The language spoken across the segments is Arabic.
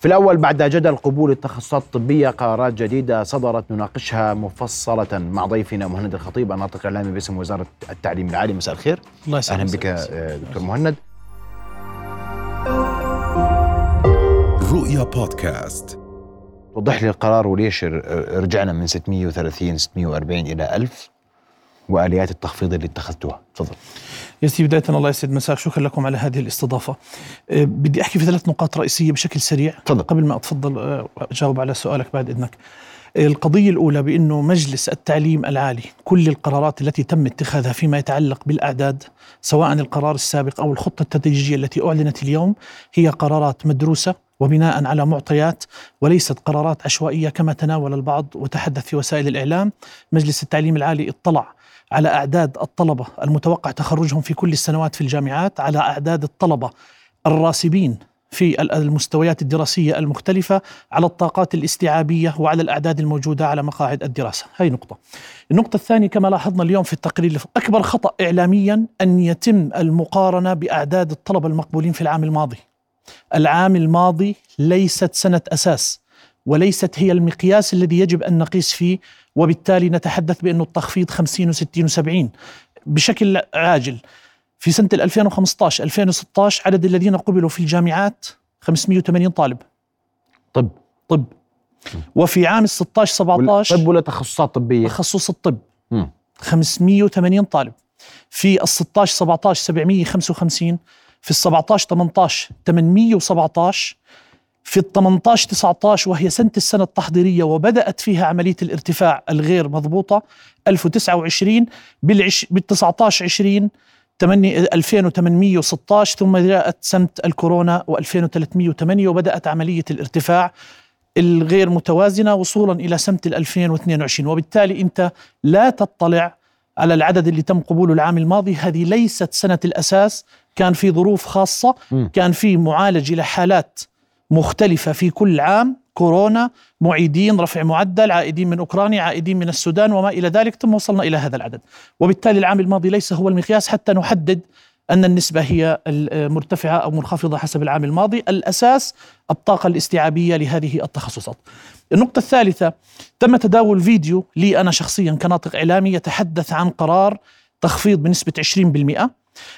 في الأول بعد جدل قبول التخصصات الطبية قرارات جديدة صدرت نناقشها مفصلة مع ضيفنا مهند الخطيب الناطق الإعلامي باسم وزارة التعليم العالي. مساء الخير. الله يسعدك أهلا بك دكتور مهند. رؤيا بودكاست. وضح لي القرار وليش رجعنا من 630 640 إلى 1000 وآليات التخفيض اللي اتخذتوها. تفضل. يا سيدي بداية. الله يسعد مساك شكرا لكم على هذه الاستضافة. أه، بدي أحكي في ثلاث نقاط رئيسية بشكل سريع. تفضل. قبل ما أتفضل أه، أجاوب على سؤالك بعد إذنك. القضية الأولى بأنه مجلس التعليم العالي كل القرارات التي تم اتخاذها فيما يتعلق بالأعداد سواء القرار السابق أو الخطة التدريجية التي أعلنت اليوم هي قرارات مدروسة وبناء على معطيات وليست قرارات عشوائية كما تناول البعض وتحدث في وسائل الإعلام. مجلس التعليم العالي اطلع على أعداد الطلبة المتوقع تخرجهم في كل السنوات في الجامعات على أعداد الطلبة الراسبين في ال- المستويات الدراسية المختلفة على الطاقات الاستيعابية وعلى الأعداد الموجودة على مقاعد الدراسة. هاي نقطة. النقطة الثانية كما لاحظنا اليوم في التقرير أكبر خطأ إعلاميا أن يتم المقارنة بأعداد الطلبة المقبولين في العام الماضي. العام الماضي ليست سنة أساس. وليست هي المقياس الذي يجب أن نقيس فيه وبالتالي نتحدث بأنه التخفيض 50 و60 و70 بشكل عاجل. في سنة 2015 2016 عدد الذين قبلوا في الجامعات 580 طالب. طب طب. وفي عام ال 16 17 طب ولا تخصصات طبية؟ تخصص الطب. مم. 580 طالب. في ال 16 17 755 في ال 17 18 817 في ال 18 19 وهي سنة السنة التحضيرية وبدأت فيها عملية الارتفاع الغير مضبوطة 1029 بالعش بال 19 20 تمني- 2816 ثم جاءت سنة الكورونا و2308 وبدأت عملية الارتفاع الغير متوازنة وصولا إلى سنة ال 2022 وبالتالي أنت لا تطلع على العدد اللي تم قبوله العام الماضي هذه ليست سنة الأساس كان في ظروف خاصة. كان في معالجة لحالات مختلفة في كل عام كورونا معيدين رفع معدل عائدين من أوكرانيا عائدين من السودان وما إلى ذلك ثم وصلنا إلى هذا العدد. وبالتالي العام الماضي ليس هو المقياس حتى نحدد أن النسبة هي المرتفعة أو منخفضة حسب العام الماضي. الأساس الطاقة الاستيعابية لهذه التخصصات. النقطة الثالثة تم تداول فيديو لي أنا شخصيا كناطق إعلامي يتحدث عن قرار تخفيض بنسبة 20%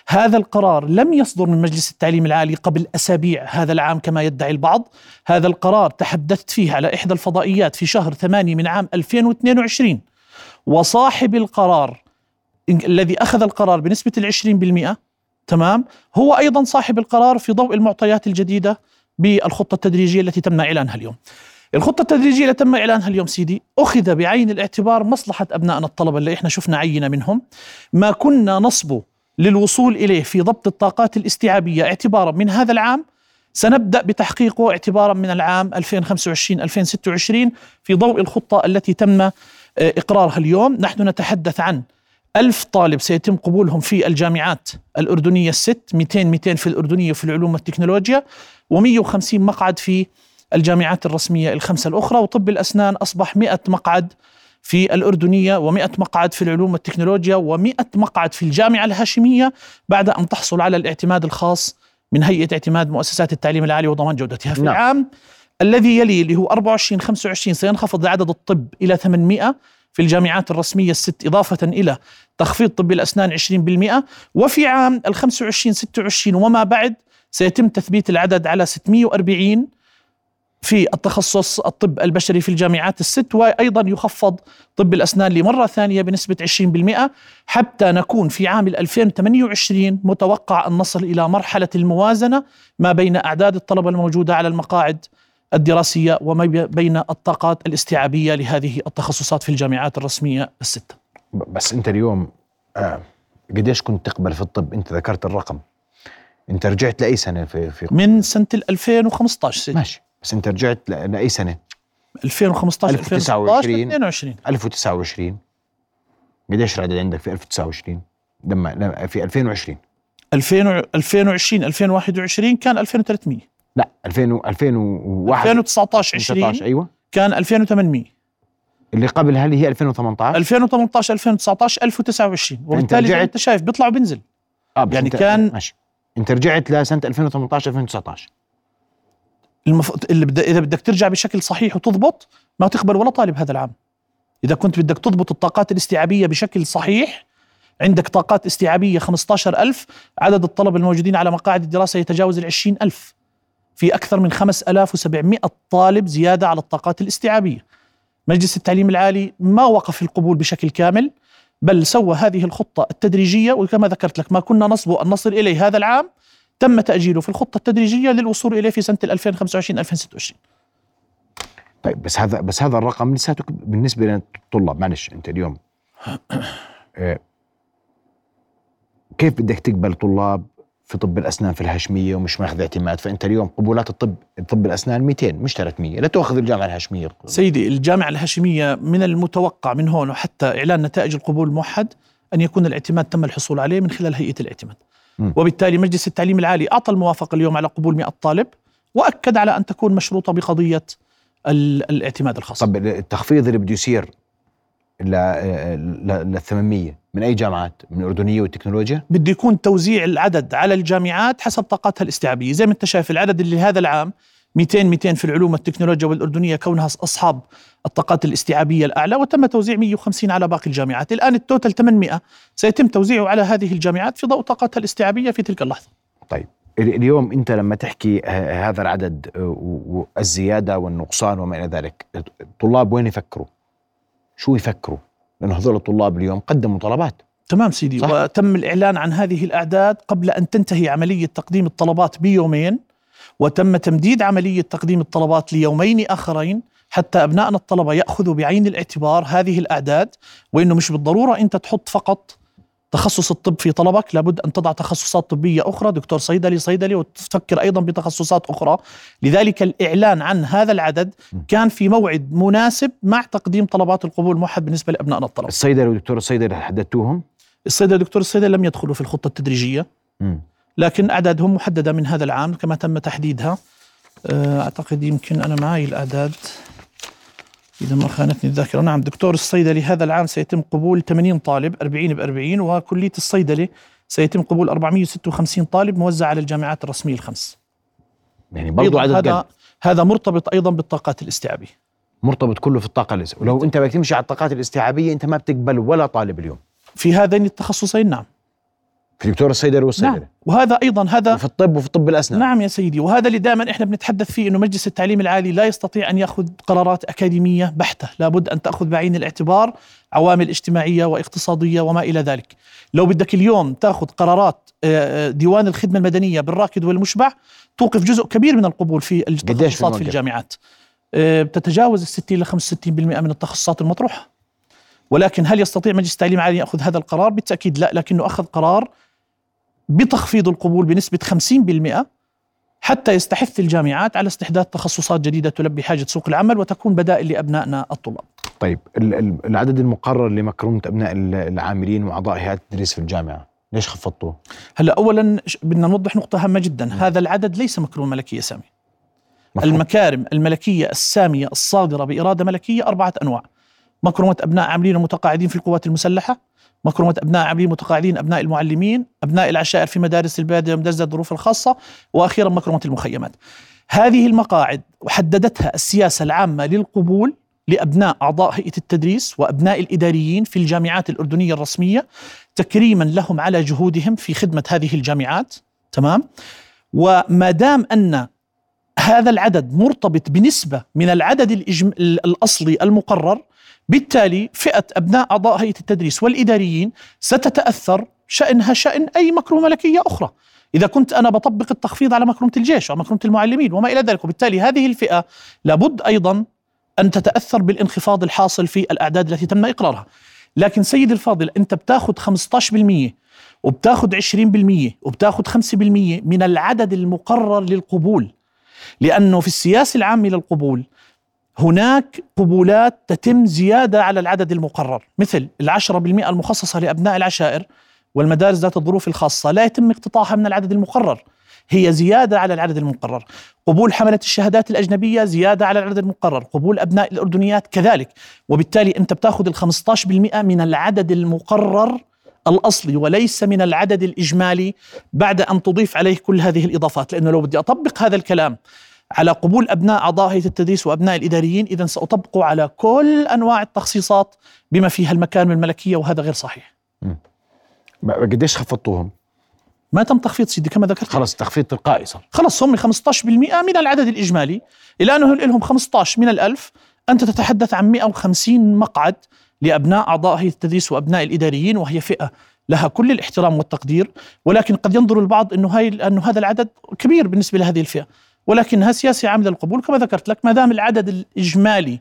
هذا القرار لم يصدر من مجلس التعليم العالي قبل أسابيع هذا العام كما يدعي البعض. هذا القرار تحدثت فيه على إحدى الفضائيات في شهر 8 من عام 2022 وصاحب القرار الذي أخذ القرار بنسبة العشرين بالمئة تمام هو أيضا صاحب القرار في ضوء المعطيات الجديدة بالخطة التدريجية التي تم إعلانها اليوم. الخطة التدريجية التي تم إعلانها اليوم سيدي أخذ بعين الاعتبار مصلحة أبنائنا الطلبة اللي إحنا شفنا عينة منهم. ما كنا نصبو للوصول إليه في ضبط الطاقات الاستيعابية. اعتبارا من هذا العام سنبدأ بتحقيقه اعتبارا من العام 2025-2026 في ضوء الخطة التي تم آه، إقرارها اليوم. نحن نتحدث عن ألف طالب سيتم قبولهم في الجامعات الأردنية الست 200 200 في الأردنية في العلوم والتكنولوجيا و150 مقعد في الجامعات الرسمية الخمسة الأخرى وطب الأسنان أصبح 100 مقعد في الأردنية و100 مقعد في العلوم والتكنولوجيا و100 مقعد في الجامعة الهاشمية بعد أن تحصل على الاعتماد الخاص من هيئة اعتماد مؤسسات التعليم العالي وضمان جودتها في نعم. العام الذي يلي اللي هو 24 25 سينخفض عدد الطب إلى 800 في الجامعات الرسمية الست إضافة إلى تخفيض طب الأسنان 20% وفي عام ال 25 26 وما بعد سيتم تثبيت العدد على 640 في التخصص الطب البشري في الجامعات الست وأيضا يخفض طب الأسنان لمرة ثانية بنسبة 20% حتى نكون في عام ال 2028 متوقع أن نصل إلى مرحلة الموازنة ما بين أعداد الطلبة الموجودة على المقاعد الدراسية وما بين الطاقات الاستيعابية لهذه التخصصات في الجامعات الرسمية الستة. بس أنت اليوم آه قديش كنت تقبل في الطب؟ أنت ذكرت الرقم. أنت رجعت لأي سنة في في من سنة ال 2015 سيدي. ماشي. بس انت رجعت لأي سنة؟ 2015 2016 1929. 22 1029 قديش العدد عندك في 1029 لما لما في 2020 2000 2020 2021 كان 2300 لا 2000 و- 2001 2019 20 2019 أيوه. كان 2800 اللي قبل هل هي 2018 2018 2019 1029 وبالتالي رجعت- انت شايف بيطلع وبينزل. آه يعني انت كان- ماشي. أنت رجعت لسنة 2018 2019 المف... اللي بد... إذا بدك ترجع بشكل صحيح وتضبط ما تقبل ولا طالب هذا العام. إذا كنت بدك تضبط الطاقات الاستيعابية بشكل صحيح عندك طاقات استيعابية 15000 عدد الطلبه الموجودين على مقاعد الدراسة يتجاوز ال 20000 في أكثر من 5700 طالب زيادة على الطاقات الاستيعابية. مجلس التعليم العالي ما وقف القبول بشكل كامل بل سوى هذه الخطة التدريجية وكما ذكرت لك ما كنا نصبو أن نصل إليه هذا العام. تم تأجيله في الخطة التدريجية للوصول إليه في سنة 2025 2026 طيب بس هذا بس هذا الرقم لساته بالنسبة للطلاب معلش أنت اليوم. آه، كيف بدك تقبل طلاب في طب الأسنان في الهاشمية ومش ماخذ اعتماد؟ فأنت اليوم قبولات الطب طب الأسنان 200 مش 300 لا تاخذ الجامعة الهاشمية. سيدي الجامعة الهاشمية من المتوقع من هون وحتى إعلان نتائج القبول الموحد أن يكون الاعتماد تم الحصول عليه من خلال هيئة الاعتماد. وبالتالي مجلس التعليم العالي أعطى الموافقة اليوم على قبول 100 طالب وأكد على أن تكون مشروطة بقضية الاعتماد الخاص طب التخفيض اللي بده يصير لل 800 من أي جامعات؟ من الاردنيه والتكنولوجيا؟ بده يكون توزيع العدد على الجامعات حسب طاقاتها الاستيعابية، زي ما أنت شايف العدد اللي هذا العام 200 200 في العلوم والتكنولوجيا والأردنية كونها أصحاب الطاقات الاستيعابية الأعلى وتم توزيع 150 على باقي الجامعات، الآن التوتال 800 سيتم توزيعه على هذه الجامعات في ضوء طاقتها الاستيعابية في تلك اللحظة. طيب اليوم أنت لما تحكي هذا العدد والزياده والنقصان وما إلى ذلك، الطلاب وين يفكروا؟ شو يفكروا؟ لأنه هذول الطلاب اليوم قدموا طلبات تمام سيدي صح؟ وتم الإعلان عن هذه الأعداد قبل أن تنتهي عملية تقديم الطلبات بيومين وتم تمديد عملية تقديم الطلبات ليومين آخرين حتى ابنائنا الطلبة يأخذوا بعين الاعتبار هذه الأعداد وإنه مش بالضرورة أنت تحط فقط تخصص الطب في طلبك لابد أن تضع تخصصات طبية أخرى. دكتور صيدلي صيدلي وتفكر أيضا بتخصصات أخرى. لذلك الإعلان عن هذا العدد كان في موعد مناسب مع تقديم طلبات القبول الموحد بالنسبة لأبنائنا الطلبة. الصيدلي ودكتور الصيدلي حددتوهم؟ الصيدلي ودكتور الصيدلي لم يدخلوا في الخطة التدريجية. م. لكن أعدادهم محددة من هذا العام كما تم تحديدها. آه، أعتقد يمكن أنا معي الأعداد. إذا ما خانتني الذاكرة. نعم دكتور الصيدلي هذا العام سيتم قبول 80 طالب 40 ب 40 وكلية الصيدله سيتم قبول 456 طالب موزع على الجامعات الرسمية الخمس. يعني برضه عدد هذا هذا مرتبط أيضا بالطاقات الاستيعابية. مرتبط كله في الطاقة الاستيعابيه ولو أنت بدك تمشي على الطاقات الاستيعابية أنت ما بتقبل ولا طالب اليوم. في هذين التخصصين نعم. في دكتور الصيدله والصيدله نعم وهذا أيضا هذا في الطب وفي طب الأسنان. نعم يا سيدي وهذا اللي دائما إحنا بنتحدث فيه إنه مجلس التعليم العالي لا يستطيع أن يأخذ قرارات أكاديمية بحتة لابد أن تأخذ بعين الاعتبار عوامل اجتماعية واقتصادية وما إلى ذلك. لو بدك اليوم تأخذ قرارات آه، آه، ديوان الخدمة المدنية بالراكد والمشبع توقف جزء كبير من القبول في التخصصات في الجامعات. آه، بتتجاوز ال 60 ل 65% من التخصصات المطروحة. ولكن هل يستطيع مجلس التعليم العالي يأخذ هذا القرار؟ بالتأكيد لا لكنه أخذ قرار بتخفيض القبول بنسبة 50% حتى يستحث الجامعات على استحداث تخصصات جديدة تلبي حاجة سوق العمل وتكون بدائل لأبنائنا الطلاب طيب العدد المقرر لمكرونة أبناء العاملين وأعضاء هيئات التدريس في الجامعة ليش خفضتوه؟ هلا اولا بدنا نوضح نقطة هامة جدا م. هذا العدد ليس مكرون ملكية سامي مفهوم. المكارم الملكية السامية الصادرة بإرادة ملكية أربعة أنواع مكرمه أبناء عاملين ومتقاعدين في القوات المسلحة مكرمة أبناء عاملين متقاعدين أبناء المعلمين أبناء العشائر في مدارس البلاد ومدارس الظروف الخاصة وأخيرا مكرمة المخيمات. هذه المقاعد حددتها السياسة العامة للقبول لأبناء أعضاء هيئة التدريس وأبناء الإداريين في الجامعات الأردنية الرسمية تكريما لهم على جهودهم في خدمة هذه الجامعات. تمام؟ وما دام أن هذا العدد مرتبط بنسبة من العدد الإجم... الأصلي المقرر بالتالي فئة أبناء أعضاء هيئة التدريس والإداريين ستتأثر شأنها شأن أي مكرمة ملكية أخرى. إذا كنت أنا بطبق التخفيض على مكرمة الجيش ومكرمة المعلمين وما إلى ذلك وبالتالي هذه الفئة لابد أيضا أن تتأثر بالانخفاض الحاصل في الأعداد التي تم إقرارها. لكن سيد الفاضل أنت بتاخذ 15% وبتاخذ 20% وبتاخذ 5% من العدد المقرر للقبول. لأنه في السياسة العامة للقبول هناك قبولات تتم زيادة على العدد المقرر مثل العشرة بالمئة المخصصة لأبناء العشائر والمدارس ذات الظروف الخاصة لا يتم اقتطاعها من العدد المقرر هي زيادة على العدد المقرر. قبول حملة الشهادات الأجنبية زيادة على العدد المقرر قبول أبناء الأردنيات كذلك. وبالتالي أنت بتأخذ ال 15% من العدد المقرر الأصلي وليس من العدد الإجمالي بعد أن تضيف عليه كل هذه الإضافات لأنه لو بدي أطبق هذا الكلام على قبول أبناء أعضاء هيئة التدريس وأبناء الإداريين اذا سأطبق على كل أنواع التخصيصات بما فيها المكارم الملكية وهذا غير صحيح. قديش خفضتوهم؟ ما تم تخفيض سيدي كما ذكرت. خلص تخفيض تلقائي صار. خلص هم 15% من العدد الإجمالي. إلى أنه لهم 15 من الألف أنت تتحدث عن 150 مقعد لأبناء أعضاء هيئة التدريس وأبناء الإداريين وهي فئة لها كل الاحترام والتقدير. ولكن قد ينظر البعض أنه, هاي أنه هذا العدد كبير بالنسبة لهذه الفئة. ولكنها سياسة عامة للقبول كما ذكرت لك ما دام العدد الإجمالي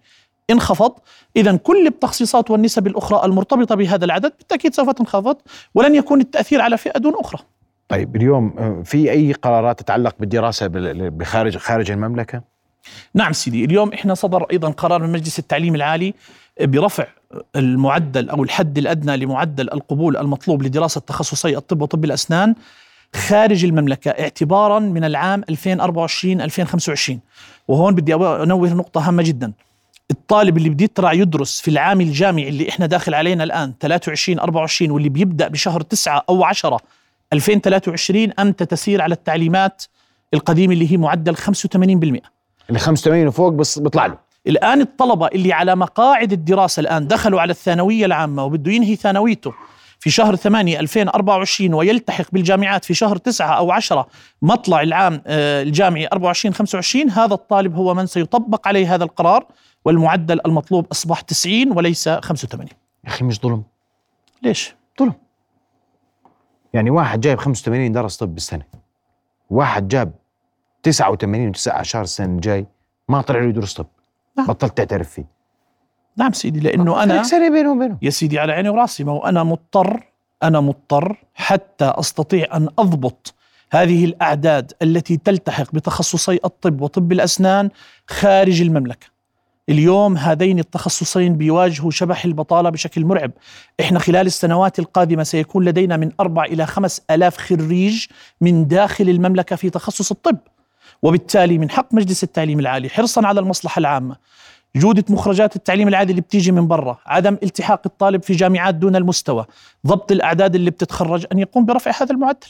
انخفض إذا كل التخصيصات والنسب الأخرى المرتبطة بهذا العدد بالتأكيد سوف تنخفض ولن يكون التأثير على فئة دون أخرى طيب اليوم آه، في أي قرارات تتعلق بالدراسة بال- بخارج خارج المملكة؟ نعم سيدي اليوم إحنا صدر أيضا قرار من مجلس التعليم العالي برفع المعدل أو الحد الأدنى لمعدل القبول المطلوب لدراسة تخصصي الطب وطب الأسنان خارج المملكة اعتبارا من العام 2024 2025 وهون بدي أنوه نقطة هامة جدا. الطالب اللي بده يطلع يدرس في العام الجامعي اللي إحنا داخل علينا الآن 23 24 واللي بيبدأ بشهر 9 أو 10 2023 أنت تسير على التعليمات القديمة اللي هي معدل 85% اللي 85 وفوق بس بيطلع له. الآن الطلبة اللي على مقاعد الدراسة الآن دخلوا على الثانوية العامة وبده ينهي ثانويته في شهر 8 2024 ويلتحق بالجامعات في شهر 9 أو 10 مطلع العام آه، الجامعي 24 25 هذا الطالب هو من سيطبق عليه هذا القرار والمعدل المطلوب أصبح 90 وليس 85 يا أخي مش ظلم. ليش؟ ظلم. يعني واحد جايب 85 درس طب بالسنة. واحد جاب 89 19 السنة الجاي ما طلع له يدرس طب. نعم. بطلت تعترف فيه. نعم سيدي لأنه أنا فرق سنه بينهم وبينهم يا سيدي على عيني وراسي ما هو أنا مضطر أنا مضطر حتى أستطيع أن أضبط هذه الأعداد التي تلتحق بتخصصي الطب وطب الأسنان خارج المملكة. اليوم هذين التخصصين بيواجهوا شبح البطالة بشكل مرعب. إحنا خلال السنوات القادمة سيكون لدينا من أربع إلى خمس ألاف خريج من داخل المملكة في تخصص الطب. وبالتالي من حق مجلس التعليم العالي حرصا على المصلحة العامة جودة مخرجات التعليم العالي اللي بتيجي من برا عدم التحاق الطالب في جامعات دون المستوى ضبط الأعداد اللي بتتخرج أن يقوم برفع هذا المعدل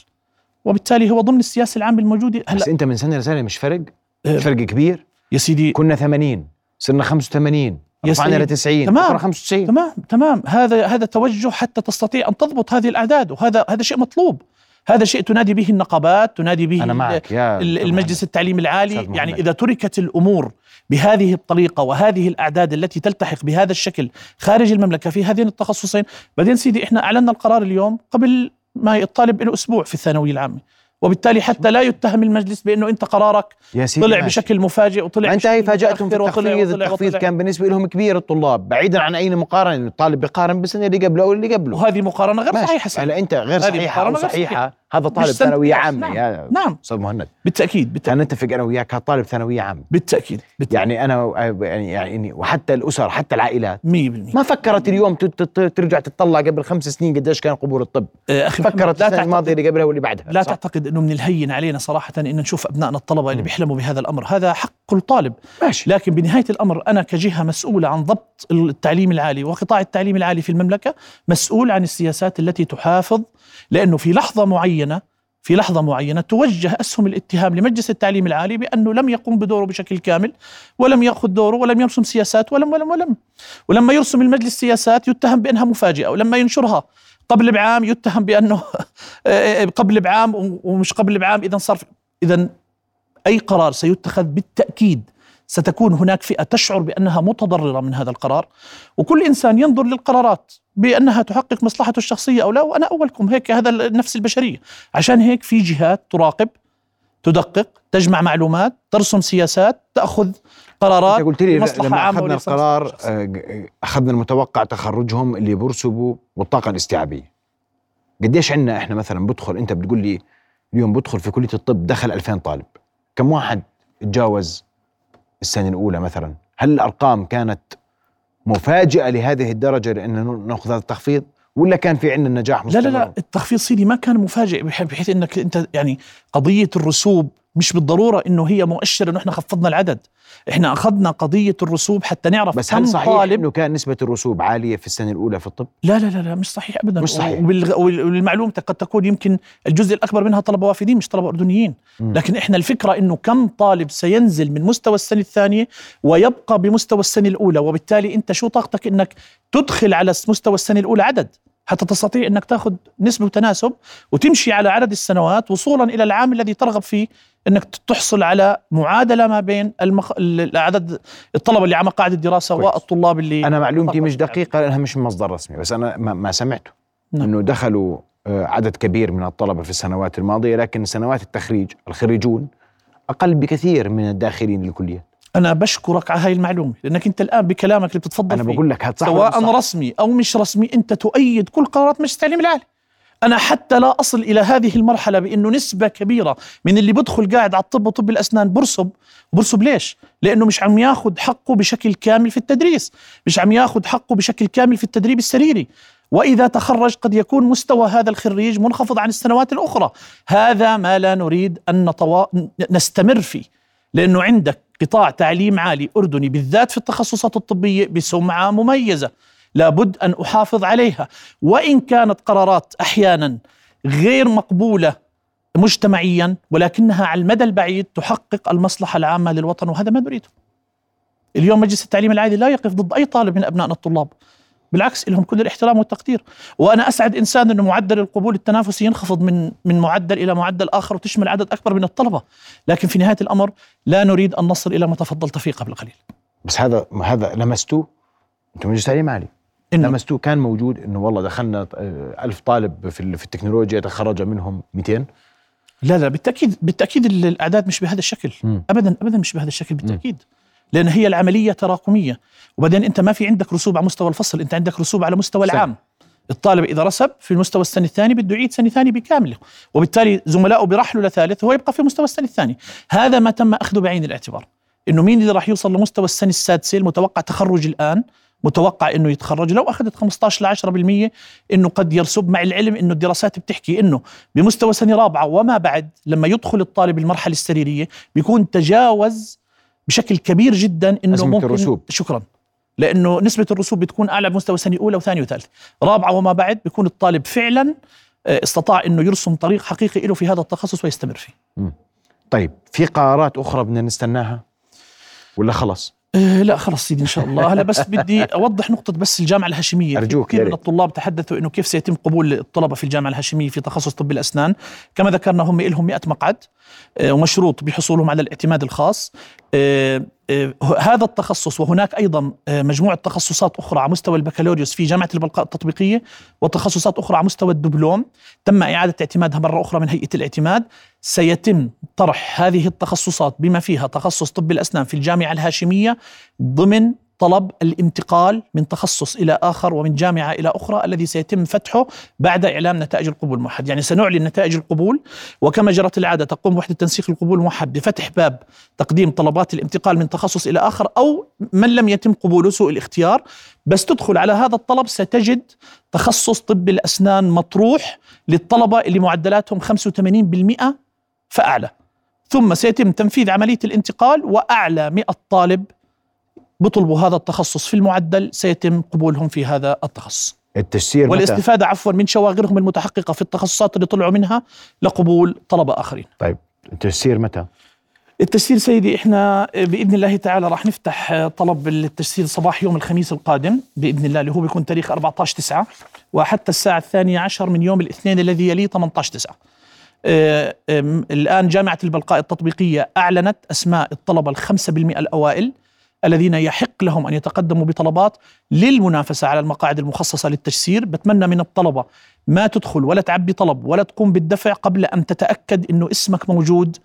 وبالتالي هو ضمن السياسة العامة الموجودة بس هلا أنت من سنة لسنة مش فرق آه. فرق كبير يا سيدي كنا 80 صرنا 85 يا رفعنا. ل 90 تمام. بكره 95 تمام تمام هذا هذا توجه حتى تستطيع أن تضبط هذه الأعداد وهذا هذا شيء مطلوب هذا شيء تنادي به النقابات تنادي به ال- معك يا المجلس محمد. التعليم أستاذ العالي. يعني إذا تركت الأمور بهذه الطريقة وهذه الأعداد التي تلتحق بهذا الشكل خارج المملكة في هذين التخصصين بعدين سيدي إحنا أعلنا القرار اليوم قبل ما الطالب له أسبوع في الثانوية العامة وبالتالي حتى لا يتهم المجلس بأنه أنت قرارك يا سيدي طلع ماشي. بشكل مفاجئ وطلع أنت هي بشكل فاجأتهم في التخفيض التخفيض. كان بالنسبة لهم كبير الطلاب بعيدا عن أي مقارنة الطالب بيقارن بالسنه اللي قبله أو اللي قبله وهذه مقارنة غير ماشي. صحيحة سيدي. هلا أنت غير صحيحة أو صحيحة هذا طالب ثانوية. عامة نعم. يا نعم. أستاذ مهند. بالتأكيد بالتأكيد. سنتفق أنا وياك هذا طالب ثانوية عامه بالتأكيد. يعني أنا يعني يعني وحتى الأسر حتى العائلات. 100% ما فكرت اليوم ترجع تطلع قبل خمس سنين قديش كان قبول الطب؟ أخي محمد، فكرت لا السنة الماضية اللي قبلها واللي بعدها لا صح؟ تعتقد إنه من الهين علينا صراحة إن نشوف أبنائنا الطلبة اللي بيحلموا بهذا الأمر، هذا حق كل طالب، ماشي. لكن بنهاية الأمر أنا كجهة مسؤولة عن ضبط التعليم العالي وقطاع التعليم العالي في المملكة مسؤول عن السياسات التي تحافظ لأنه في لحظة معينة في لحظة معينة توجه أسهم الاتهام لمجلس التعليم العالي بأنه لم يقوم بدوره بشكل كامل ولم يأخذ دوره ولم يرسم سياسات ولم ولم ولم. ولما يرسم المجلس سياسات يتهم بأنها مفاجئة ولما ينشرها. قبل بعام يتهم بأنه قبل بعام ومش قبل بعام إذا صار إذا أي قرار سيتخذ بالتأكيد ستكون هناك فئة تشعر بأنها متضررة من هذا القرار وكل إنسان ينظر للقرارات بأنها تحقق مصلحته الشخصية أو لا وأنا أولكم هيك هذا النفس البشرية. عشان هيك في جهات تراقب تدقق تجمع معلومات ترسم سياسات تأخذ قرارات قلت لي لما أخذنا القرار. آه، أخذنا المتوقع تخرجهم اللي بيرسبوا والطاقة الاستيعابية. قديش عندنا إحنا مثلا بدخل أنت بتقول لي اليوم بدخل في كلية الطب دخل 2000 طالب. كم واحد تجاوز السنة الأولى مثلا هل الأرقام كانت مفاجئة لهذه الدرجة لأن نأخذ هذا التخفيض؟ ولا كان في عندنا نجاح لا مستمر لا لا التخفيض سيدي ما كان مفاجئ بح- بحيث إنك أنت يعني قضية الرسوب مش بالضرورة إنه هي مؤشر إنه إحنا خفضنا العدد إحنا أخذنا قضية الرسوب حتى نعرف بس هل صحيح طالب إنه كان نسبة الرسوب عالية في السنة الأولى في الطب؟ لا لا لا لا مش صحيح ابدا مش صحيح. والمعلومة قد تكون يمكن الجزء الأكبر منها طلبة وافدين مش طلبة أردنيين مم. لكن إحنا الفكرة إنه كم طالب سينزل من مستوى السنة الثانية ويبقى بمستوى السنة الأولى وبالتالي أنت شو طاقتك إنك تدخل على مستوى السنة الأولى عدد حتى تستطيع إنك تاخذ نسبة وتناسب وتمشي على عدد السنوات وصولا إلى العام الذي ترغب فيه إنك تحصل على معادلة ما بين المخ... ال- عدد الطلبة اللي على مقاعد الدراسة كويس. والطلاب اللي أنا معلومتي مش يعني. دقيقة لأنها مش من مصدر رسمي بس أنا ما, سمعته نعم. إنه دخلوا آه، عدد كبير من الطلبة في السنوات الماضية لكن سنوات التخريج الخريجون أقل بكثير من الداخلين للكليات أنا بشكرك على هاي المعلومة لأنك أنت الآن بكلامك اللي بتتفضل أنا بقول لك سواء صح؟ رسمي أو مش رسمي أنت تؤيد كل قرارات مجلس التعليم العالي أنا حتى لا أصل إلى هذه المرحلة بأنه نسبة كبيرة من اللي بدخل قاعد على الطب وطب الأسنان برسب برسب ليش لأنه مش عم ياخذ حقه بشكل كامل في التدريس مش عم ياخذ حقه بشكل كامل في التدريب السريري وإذا تخرج قد يكون مستوى هذا الخريج منخفض عن السنوات الأخرى هذا ما لا نريد أن. نستمر فيه لأنه عندك قطاع تعليم عالي أردني بالذات في التخصصات الطبية بسمعه مميزة لابد أن أحافظ عليها وإن كانت قرارات أحيانا غير مقبولة مجتمعيا ولكنها على المدى البعيد تحقق المصلحة العامة للوطن وهذا ما نريده. اليوم مجلس التعليم العالي لا يقف ضد أي طالب من ابنائنا الطلاب. بالعكس لهم كل الاحترام والتقدير. وأنا أسعد إنسان إنه معدل القبول التنافسي ينخفض من من معدل إلى معدل آخر وتشمل عدد أكبر من الطلبة. لكن في نهاية الأمر لا نريد أن نصل إلى ما تفضلت فيه قبل قليل. بس هذا هذا لمستوه أنتم مجلس تعليم عالي. لمستوه كان موجود إنه والله دخلنا آه، ألف طالب في في التكنولوجيا تخرج منهم 200 لا لا بالتأكيد بالتأكيد ال- الأعداد مش بهذا الشكل. مم. ابدا ابدا مش بهذا الشكل بالتأكيد. لأن هي العملية تراكمية. وبعدين أنت ما في عندك رسوب على مستوى الفصل أنت عندك رسوب على مستوى سنة. العام. الطالب إذا رسب في المستوى السنة الثاني بده يعيد سنة ثانية بكامله. وبالتالي زملائه بيرحلوا لثالث وهو يبقى في مستوى السنة الثاني هذا ما تم أخذه بعين الاعتبار. إنه مين اللي راح يوصل لمستوى السنة السادسة المتوقع تخرج الآن؟ متوقع إنه يتخرج. لو أخذت 15 ل 10% إنه قد يرسب مع العلم إنه الدراسات بتحكي إنه بمستوى سنة رابعة وما بعد لما يدخل الطالب المرحلة السريرية بيكون تجاوز بشكل كبير جدا إنه أزمة ممكن الرسوب. شكرا. لأنه نسبة الرسوب بتكون أعلى بمستوى سنه اولى وثانيه وثالثه رابعة وما بعد بيكون الطالب فعلا آه، استطاع إنه يرسم طريق حقيقي له في هذا التخصص ويستمر فيه. طيب في قرارات أخرى بدنا نستناها؟ ولا خلص آه لا خلص سيدي إن شاء الله. هلا بس بدي أوضح نقطة بس الجامعة الهاشمية. أرجوك، كثير من. الطلاب تحدثوا إنه كيف سيتم قبول الطلبة في الجامعة الهاشمية في تخصص طب الأسنان. كما ذكرنا هم لهم 100 مقعد آه، ومشروط بحصولهم على الاعتماد الخاص. هذا التخصص وهناك أيضا آه، مجموعة تخصصات أخرى على مستوى البكالوريوس في جامعة البلقاء التطبيقية وتخصصات أخرى على مستوى الدبلوم. تم إعادة اعتمادها مرة أخرى من هيئة الاعتماد. سيتم طرح هذه التخصصات بما فيها تخصص طب الأسنان في الجامعة الهاشمية ضمن طلب الانتقال من تخصص إلى آخر ومن جامعة إلى أخرى الذي سيتم فتحه بعد إعلام نتائج القبول الموحد، يعني سنعلن نتائج القبول وكما جرت العادة تقوم وحدة تنسيق القبول الموحد بفتح باب تقديم طلبات الانتقال من تخصص إلى آخر أو من لم يتم قبوله سوء الاختيار، بس تدخل على هذا الطلب ستجد تخصص طب الأسنان مطروح للطلبة اللي معدلاتهم 85% فأعلى. ثم سيتم تنفيذ عملية الانتقال وأعلى 100 طالب بيطلبوا هذا التخصص في المعدل سيتم قبولهم في هذا التخصص التجسير متى؟ والاستفادة عفوا من شواغرهم المتحققة في التخصصات اللي طلعوا منها لقبول طلبة آخرين طيب التجسير متى؟ التسجيل سيدي إحنا بإذن الله تعالى راح نفتح طلب التسجيل صباح يوم الخميس القادم بإذن الله اللي هو بيكون تاريخ 14 9 وحتى الساعة الثانية عشر من يوم الاثنين الذي يليه 18 9 آه، الآن جامعة البلقاء التطبيقية أعلنت أسماء الطلبة الخمسة بالمئة الأوائل الذين يحق لهم أن يتقدموا بطلبات للمنافسة على المقاعد المخصصة للتجسير. بتمنى من الطلبة ما تدخل ولا تعبي طلب ولا تقوم بالدفع قبل أن تتأكد إنه اسمك موجود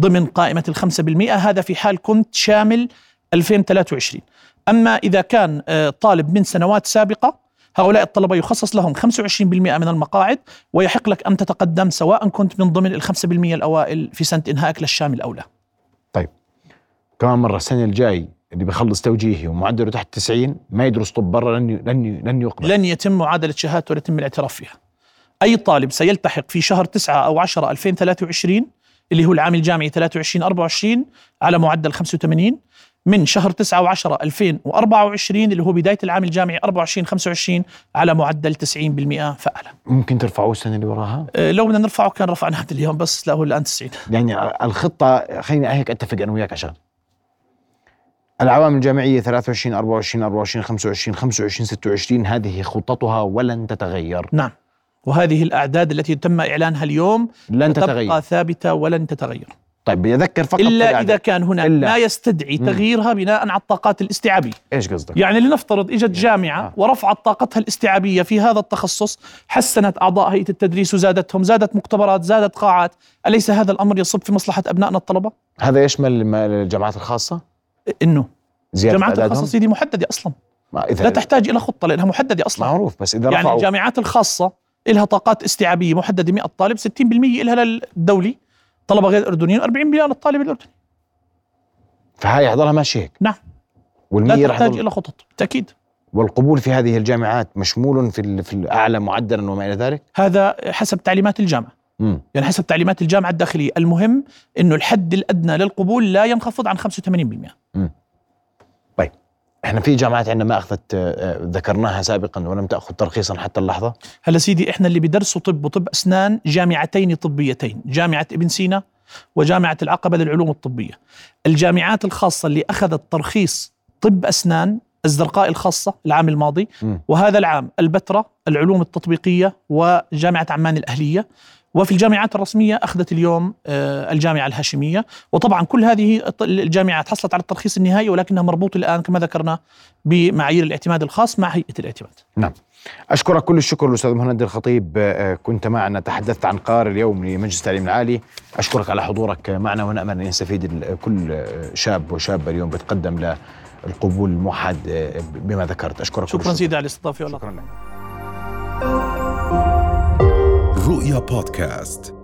ضمن قائمة الخمسة بالمئة. هذا في حال كنت شامل 2023 أما إذا كان آه، طالب من سنوات سابقة هؤلاء الطلبة يخصص لهم 25% من المقاعد ويحق لك أن تتقدم سواء كنت من ضمن الخمسة بالمئة الأوائل في سنة إنهائك للشامل أو لا. طيب. كمان مرة السنة الجاي اللي بيخلص توجيهي ومعدله تحت 90 ما يدرس طب برا لن لن لن يقبل. لن يتم معادلة شهادته ولا يتم الاعتراف فيها. أي طالب سيلتحق في شهر 9 أو 10 2023 اللي هو العام الجامعي 23 24 على معدل 85 من شهر 9 و10 2024 اللي هو بداية العام الجامعي 24 25 على معدل 90% فأعلى. ممكن ترفعوه السنة اللي وراها؟ أه، لو بدنا نرفعه كان رفعناه اليوم بس لا هو الآن 90 يعني الخطة خليني هيك أتفق أنا وياك عشان. العوامل الجامعية 23 24 24 25 25 26 هذه خطتها ولن تتغير نعم وهذه الأعداد التي تم إعلانها اليوم لن تبقى تتغير ثابتة ولن تتغير طيب بدي اذكر فقط إلا بالأعداد. إذا كان هناك إلا. ما يستدعي. تغييرها بناء على الطاقات الاستيعابية إيش قصدك؟ يعني لنفترض إجت جامعة آه. ورفعت طاقتها الاستيعابية في هذا التخصص حسنت أعضاء هيئة التدريس وزادتهم زادت مختبرات زادت قاعات أليس هذا الأمر يصب في مصلحة أبنائنا الطلبة هذا يشمل الجامعات الخاصة؟ إنه أعدادهم؟ الخاصه سيدي محددة أصلا. ما إذا لا تحتاج إلى خطة لأنها محددة أصلا. معروف بس إذا يعني الجامعات الخاصة لها طاقات استيعابية محددة 100 طالب 60% لها للدولي. طلبة غير أردنيين 40% للطالب الأردني. فهاي يحضرها ماشي هيك؟ نعم. لا والمية رح تحتاج إلى خطط بالتأكيد. والقبول في هذه الجامعات مشمول في في الأعلى معدلا وما إلى ذلك؟ هذا حسب تعليمات الجامعة. امم يعني حسب تعليمات الجامعة الداخلية. المهم إنه الحد الأدنى للقبول لا ينخفض عن 85% إحنا في جامعات عندنا ما أخذت آه، ذكرناها سابقا ولم تأخذ ترخيصا حتى اللحظة؟ هلا سيدي إحنا اللي بدرسوا طب وطب أسنان جامعتين طبيتين جامعة ابن سينا وجامعة العقبة للعلوم الطبية. الجامعات الخاصة اللي أخذت ترخيص طب أسنان الزرقاء الخاصة العام الماضي مم. وهذا العام البتراء العلوم التطبيقية وجامعة عمان الأهلية وفي الجامعات الرسمية أخذت اليوم آه، الجامعة الهاشمية. وطبعا كل هذه الجامعات حصلت على الترخيص النهائي ولكنها مربوطه الآن كما ذكرنا بمعايير الاعتماد الخاص مع هيئة الاعتماد. نعم. أشكرك كل الشكر الاستاذ مهند الخطيب آه، كنت معنا تحدثت عن قرار اليوم لمجلس التعليم العالي. أشكرك على حضورك معنا ونأمل أن يستفيد كل شاب وشابة اليوم بتقدم للقبول الموحد آه، بما ذكرت. أشكرك كل شكرا. سيدي على الاستضافة والله. شكرا لك. رؤيا بودكاست.